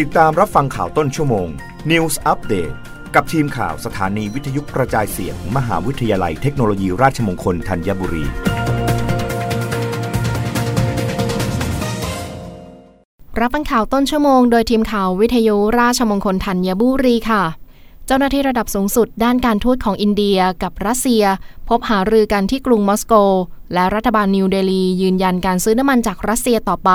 ติดตามรับฟังข่าวต้นชั่วโมง News Update กับทีมข่าวสถานีวิทยุกระจายเสียงมมหาวิทยาลัยเทคโนโลยีราชมงคลธัญบุรี รับฟังข่าวต้นชั่วโมงโดยทีมข่าววิทยุราชมงคลธัญบุรีค่ะ เจ้าหน้าที่ระดับสูงสุดด้านการทูตของอินเดียกับรัสเซีย พบหารือกันที่กรุงมอสโก และรัฐบาลนิวเดลียืนยันการซื้อน้ำมันจากรัสเซียต่อไป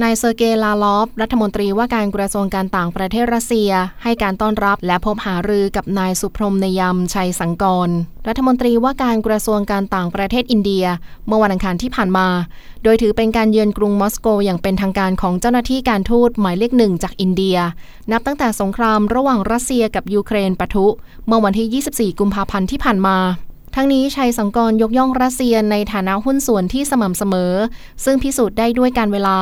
นายเซอร์เกย์ลาลอฟ รัฐมนตรีว่าการกระทรวงการต่างประเทศรัสเซีย ให้การต้อนรับและพบหารือกับนายสุพรมนยมชัยสังกร รัฐมนตรีว่าการกระทรวงการต่างประเทศอินเดีย เมื่อวันอังคารที่ผ่านมา โดยถือเป็นการเยือนกรุงมอสโกอย่างเป็นทางการของเจ้าหน้าที่การทูตหมายเลขหนึ่งจากอินเดีย นับตั้งแต่สงครามระหว่างรัสเซียกับยูเครนปะทุ เมื่อวันที่ 24 กุมภาพันธ์ที่ผ่านมาทั้งนี้ชัยสังกรยกย่องรัสเซียในฐานะหุ้นส่วนที่สม่ำเสมอ ซึ่งพิสูจน์ได้ด้วยกาลเวลา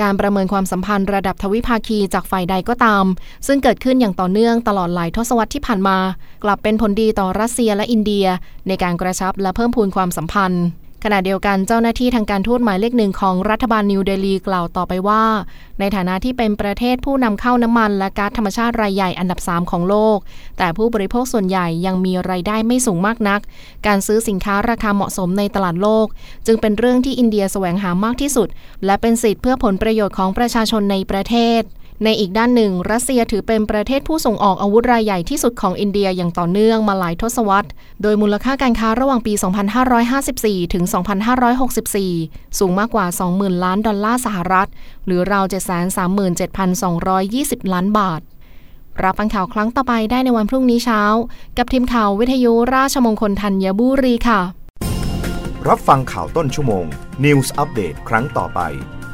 การประเมินความสัมพันธ์ระดับทวิภาคีจากฝ่ายใดก็ตาม ซึ่งเกิดขึ้นอย่างต่อเนื่องตลอดหลายทศวรรษที่ผ่านมา กลับเป็นผลดีต่อรัสเซียและอินเดีย ในการกระชับและเพิ่มพูนความสัมพันธ์ ขณะเดียวกันเจ้าหน้าที่ทางการทูตหมายเลขหนึ่งของรัฐบาลนิวเดลีกล่าวต่อไปว่า ในฐานะที่เป็นประเทศผู้นำเข้าน้ำมันและก๊าซธรรมชาติรายใหญ่อันดับ 3 ของโลก แต่ผู้บริโภคส่วนใหญ่ยังมีรายได้ไม่สูงมากนัก การซื้อสินค้าราคาเหมาะสมในตลาดโลก จึงเป็นเรื่องที่อินเดียแสวงหามากที่สุด และเป็นสิทธิเพื่อผลประโยชน์ของประชาชนในประเทศ ในอีกด้านหนึ่ง รัสเซียถือเป็นประเทศผู้ส่งออกอาวุธรายใหญ่ที่สุดของอินเดียอย่างต่อเนื่องมาหลายทศวรรษ โดยมูลค่าการค้าระหว่างปี 2554 ถึง 2564 สูงมากกว่า 20,000 ล้านดอลลาร์สหรัฐ หรือราว 737,220 ล้านบาท รับฟังข่าวครั้งต่อไปได้ในวันพรุ่งนี้เช้า กับทีมข่าววิทยุราชมงคลธัญบุรีค่ะ รับฟังข่าวต้นชั่วโมง News อัปเดตครั้งต่อไป